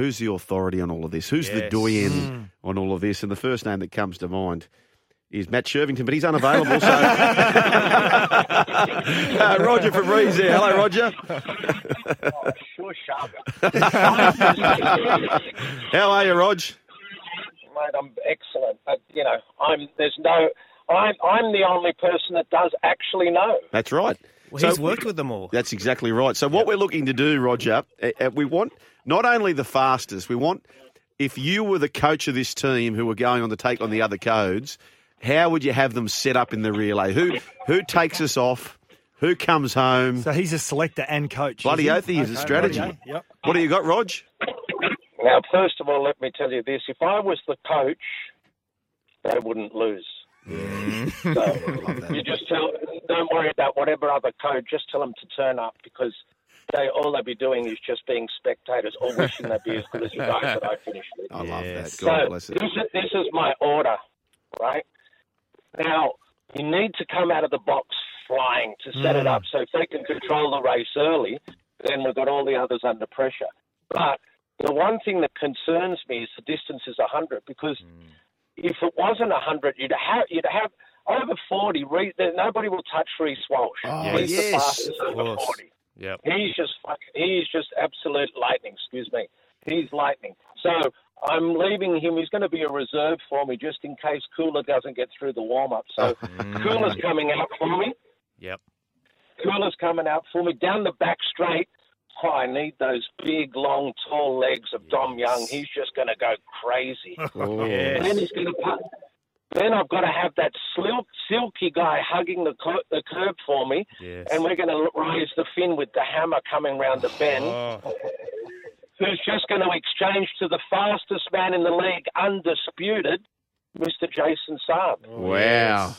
Who's the authority on all of this? Who's the doyen Hmm. on all of this? And the first name that comes to mind is Matt Shirvington, but he's unavailable. So, uh, Roger Fabri's there. Hello, Roger. Sure. How are you, Rog? Mate, I'm excellent. But, you know, I'm there's no. I'm I'm the only person that does actually know. That's right. Well, So- he's worked with them all. That's exactly right. So what we're looking to do, Roger, uh, uh, we want not only the fastest, we want if you were the coach of this team who were going on to take on the other codes, how would you have them set up in the relay? Who who takes us off? Who comes home? So he's a selector and coach. Bloody is oath he is a Okay, strategy. Yep. What do you got, Rog? Now, first of all, let me tell you this: if I was the coach, they wouldn't lose. So you just tell, don't worry about whatever other code. Just tell them to turn up because they all they'll be doing is just being spectators or wishing they'd be as good as you guys that I finished with. I love that. God so bless this it. is, this is my order, right? Now, you need to come out of the box flying to set Mm. it up. So if they can control the race early, then we've got all the others under pressure. But the one thing that concerns me is the distance is 100 because Mm. If it wasn't 100, you'd have you'd have over 40. Re- there- nobody will touch Reece Walsh. Oh, He's yes. the fastest over course. 40. Yep. He's just he's just absolute lightning. Excuse me. He's lightning. So I'm leaving him. He's going to be a reserve for me just in case Cooler doesn't get through the warm up. So oh. Cooler's coming out for me. Yep. Cooler's coming out for me down the back straight. Oh, I need those big, long, tall legs of Dom Young. He's just going to go crazy. Oh. Yes. Then he's going to put. Then I've got to have that silk, silky guy hugging the cur- the curb for me, Yes. and we're going to raise the fin with the hammer coming round the bend. Oh, who's just going to exchange to the fastest man in the league, undisputed, Mr. Jason Saab. Oh, wow.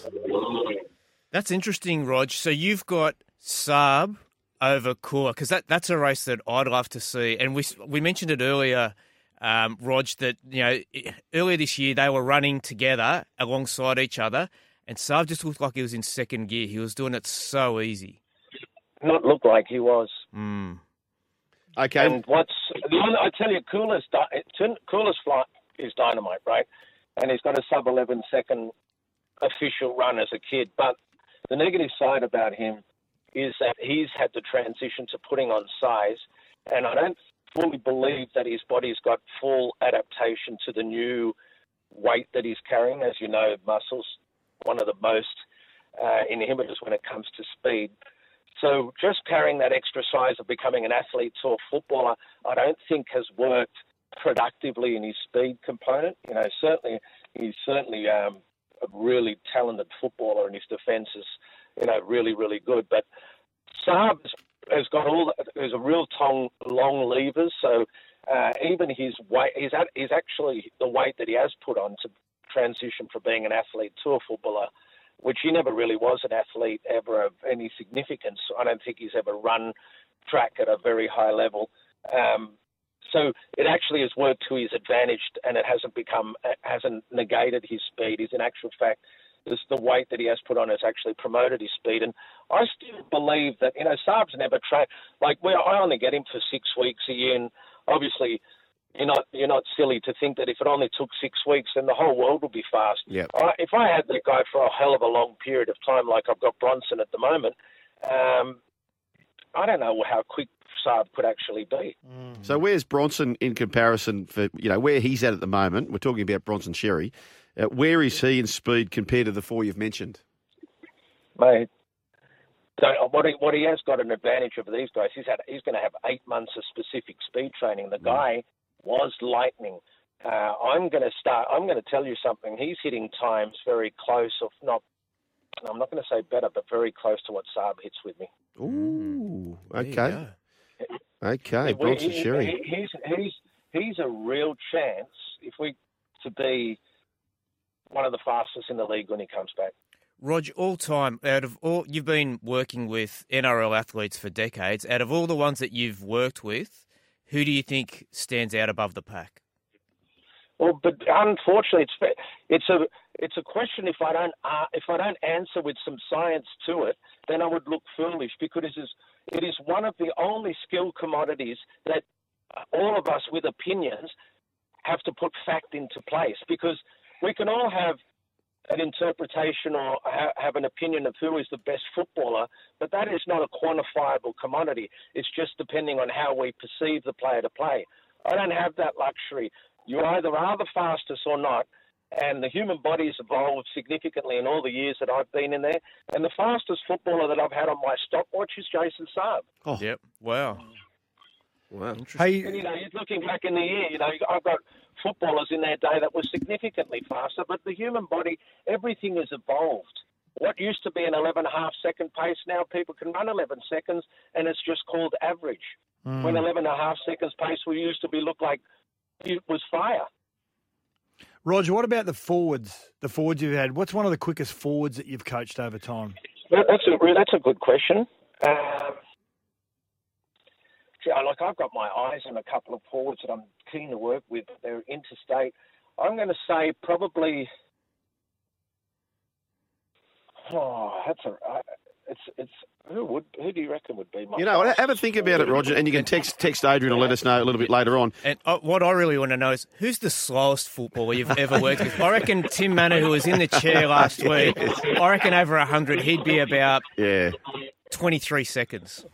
that's interesting, Rog. So you've got Saab over Cooler because that, that's a race that I'd love to see. And we we mentioned it earlier, um, Rog, that you know earlier this year they were running together alongside each other, and Saab just looked like he was in second gear. He was doing it so easy. Not look like he was. Mm. Okay. And what's the only, I tell you, Coolest, Coolest flight is dynamite, right? And he's got a sub 11 second official run as a kid. But the negative side about him is that he's had to transition to putting on size, and I don't fully believe that his body's got full adaptation to the new weight that he's carrying. As you know, muscles one of the most uh, inhibitors when it comes to speed. So just carrying that extra size of becoming an athlete or footballer, I don't think has worked productively in his speed component. You know, certainly he's certainly um, a really talented footballer, and his defence is, you know, really really good. But Saab has- got all there's a real tong, long levers, so uh, even his weight, he's, at, he's actually the weight that he has put on to transition from being an athlete to a footballer which he never really was an athlete ever of any significance. I don't think he's ever run track at a very high level. Um, so it actually has worked to his advantage, and it hasn't become hasn't negated his speed. He's in actual fact, this, the weight that he has put on has actually promoted his speed. And I still believe that you know Saab's never trained. Like we, I only get him for six weeks a year, and obviously you're not you're not silly to think that if it only took six weeks, then the whole world would be fast. Yep. I, if I had that guy for a hell of a long period of time, like I've got Bronson at the moment, um, I don't know how quick Saab could actually be. So where's Bronson in comparison for you know where he's at at the moment? We're talking about Bronson Xerri. Uh, where is he in speed compared to the four you've mentioned? Mate. So what he, what he has got an advantage over these guys. He's had he's going to have eight months of specific speed training. The guy was lightning. Uh, I'm going to start. I'm going to tell you something. He's hitting times very close, if not. I'm not going to say better, but very close to what Saab hits with me. Ooh, okay, okay, We- Bronson he- Xerri. he- he's he's he's a real chance if we to be one of the fastest in the league when he comes back. Rog, all time out of all you've been working with NRL athletes for decades. Out of all the ones that you've worked with, who do you think stands out above the pack? Well, but unfortunately, it's it's a it's a question. If I don't uh, if I don't answer with some science to it, then I would look foolish because it is it is one of the only skill commodities that all of us with opinions have to put fact into place because we can all have an interpretation or ha- have an opinion of who is the best footballer, but that is not a quantifiable commodity. It's just depending on how we perceive the player to play. I don't have that luxury. You either are the fastest or not. And the human body has evolved significantly in all the years that I've been in there. And the fastest footballer that I've had on my stopwatch is Jason Saab. Oh. Yep. Wow. Wow. Hey, And, you know, you're looking back in the year, you know, I've got footballers in their day that were significantly faster, but the human body, everything has evolved. What used to be an 11 and a half second pace, now people can run 11 seconds, and it's just called average. When 11 and a half seconds pace, we used to be looked like it was fire. Roger, what about the forwards? The forwards you've had. What's one of the quickest forwards that you've coached over time? That's a that's a good question. Um, like I've got my eyes on a couple of forwards that I'm keen to work with. They're interstate. I'm going to say probably. Oh, that's a. I- It's it's who would who do you reckon would be my? You know, have a think about it. Roger, and you can text text Adrian and let us know a little bit later on. And uh, what I really want to know is who's the slowest footballer you've ever worked with? I reckon Tim Mannah, who was in the chair last week, I reckon over 100, he'd be about Yeah. 23 seconds.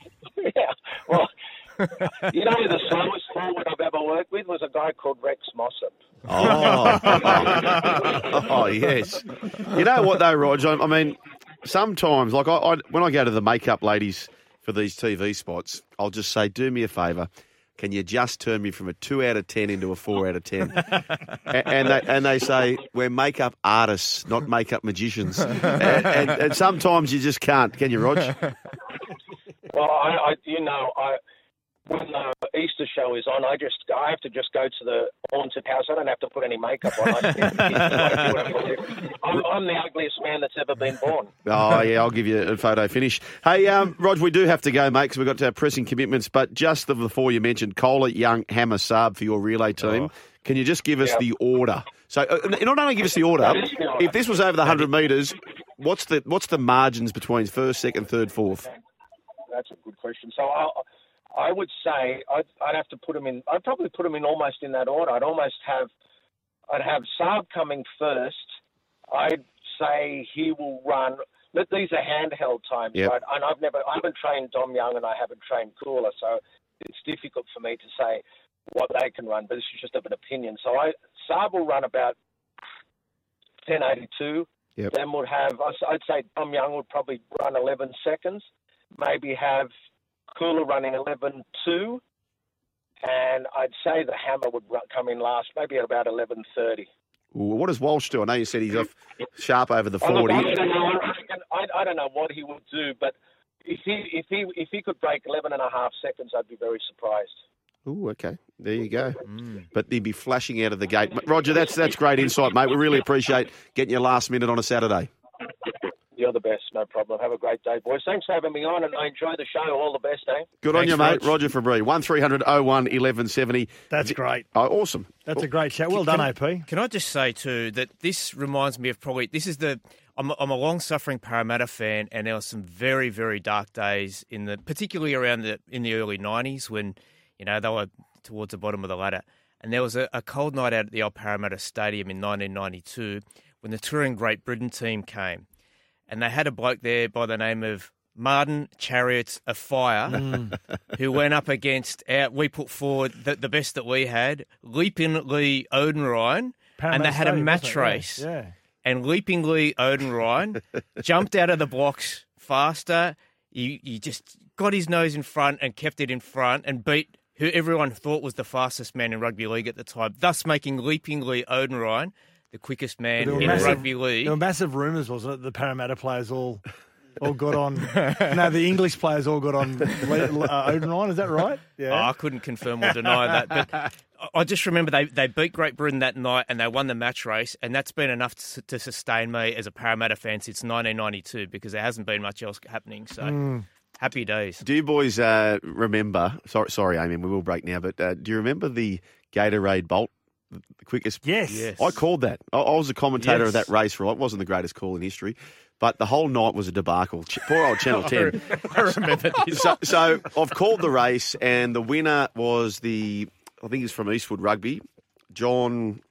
Yeah. Well, you know, the slowest forward I've ever worked with was a guy called Rex Mossop. Oh. oh, yes. You know what though, Rog? I, I mean, sometimes, like I, I, when I go to the makeup ladies for these TV spots, I'll just say, "Do me a favour." Can you just turn me from a two out of ten into a four out of ten? A- and they and they say we're makeup artists, not makeup magicians. and, and, and sometimes you just can't, can you, Rog? Well, I, I you know, I when the Easter show is on, I just I have to just go to the haunted house. I don't have to put any makeup on. I'm, I'm the ugliest man that's ever been born. Oh yeah, I'll give you a photo finish. Hey, um, Rog, we do have to go, mate, because we've got to have pressing commitments. But just the, before you mentioned Kohler, Young, Hammer, Saab for your relay team, can you just give us Yeah. the order? So uh, not only give us the order, That is the order. if this was over the hundred metres, what's the what's the margins between first, second, third, fourth? That's a good question. So I, I would say I'd, I'd have to put him in. I'd probably put them in almost in that order. I'd almost have, I'd have Saab coming first. I'd say he will run. But these are handheld times, Yep. right? And I've never, I haven't trained Dom Young, and I haven't trained Cooler, so it's difficult for me to say what they can run. But this is just of an opinion. So I, Saab will run about 1082. Yep. Then would have, I'd say Dom Young would probably run 11 seconds. Maybe have Cooler running 11 2. And I'd say the Hammer would come in last, maybe at about 11.30. Ooh, what does Walsh do? I know you said he's off sharp over the Oh, look, forty. I, don't know, I, I, I don't know what he would do, but if he, if, he, if he could break 11 and a half seconds, I'd be very surprised. Ooh, okay. There you go. Mm. But he'd be flashing out of the gate. Roger, that's that's great insight, mate. We really appreciate getting your last minute on a Saturday. You're the best, no problem. Have a great day, boys. Thanks for having me on, and I enjoy the show. All the best, eh? Good on Thanks, you, mate. Roger Fabri, one 01 1170 That's great. Oh, awesome. That's a great shout. Well done, AP. Can I just say too that this reminds me of probably this is the I'm a, I'm a long suffering Parramatta fan, and there were some very very dark days in the particularly around the in the early '90s when you know they were towards the bottom of the ladder, and there was a, a cold night out at the old Parramatta Stadium in 1992 when the touring Great Britain team came, and they had a bloke there by the name of Martin Chariots Offiah, who went up against our, we put forward the, the best that we had, Leaping Lee Oudenryn, and they had a match wasn't? Yeah, race. Yeah. And Leaping Lee Oudenryn jumped out of the blocks faster. He, he just got his nose in front and kept it in front and beat who everyone thought was the fastest man in rugby league at the time, thus making Leaping Lee Oudenryn the quickest man There were in massive- rugby league. There were massive rumours, wasn't it? The Parramatta players all all got on. no, the English players all got on Le- uh, Oudenryn. Is that right? Oh, I couldn't confirm or deny that, but I- I just remember they, they beat Great Britain that night and they won the match race, and that's been enough to, to sustain me as a Parramatta fan since 1992 because there hasn't been much else happening. So happy days. Do you boys uh, remember? Sorry, sorry, Amy, we will break now. But uh, do you remember the Gatorade Bolt, the quickest? Yes. Yes. I called that. I, I was a commentator of that race. Right, it wasn't the greatest call in history, but the whole night was a debacle. Poor old Channel Ten. I remember this. so, so I've called the race, and the winner was the I think he's from Eastwood Rugby, John.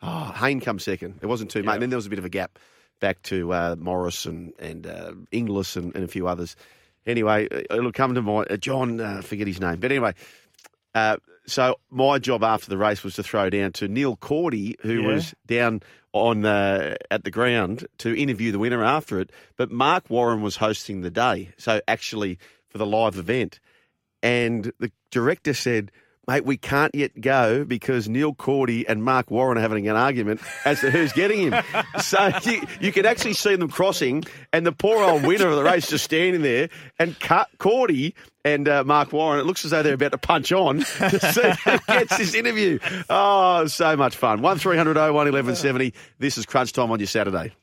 Oh, Hayne come second. It wasn't too much. And then there was a bit of a gap back to uh, Morris and and uh, Inglis and, and a few others. Anyway, uh, it'll come to my uh, John. Uh, forget his name, but anyway. Uh, so my job after the race was to throw down to Neil Cordy, who Yeah. was down on uh, at the ground to interview the winner after it. But Mark Warren was hosting the day, so actually for the live event, and the director said. Mate, we can't yet go because Neil Cordy and Mark Warren are having an argument as to who's getting him. so you, you can actually see them crossing, and the poor old winner of the race just standing there, and Cordy and uh, Mark Warren, it looks as though they're about to punch on to see who gets this interview. Oh, so much fun. 1300 01 1170. This is Crunch Time on your Saturday.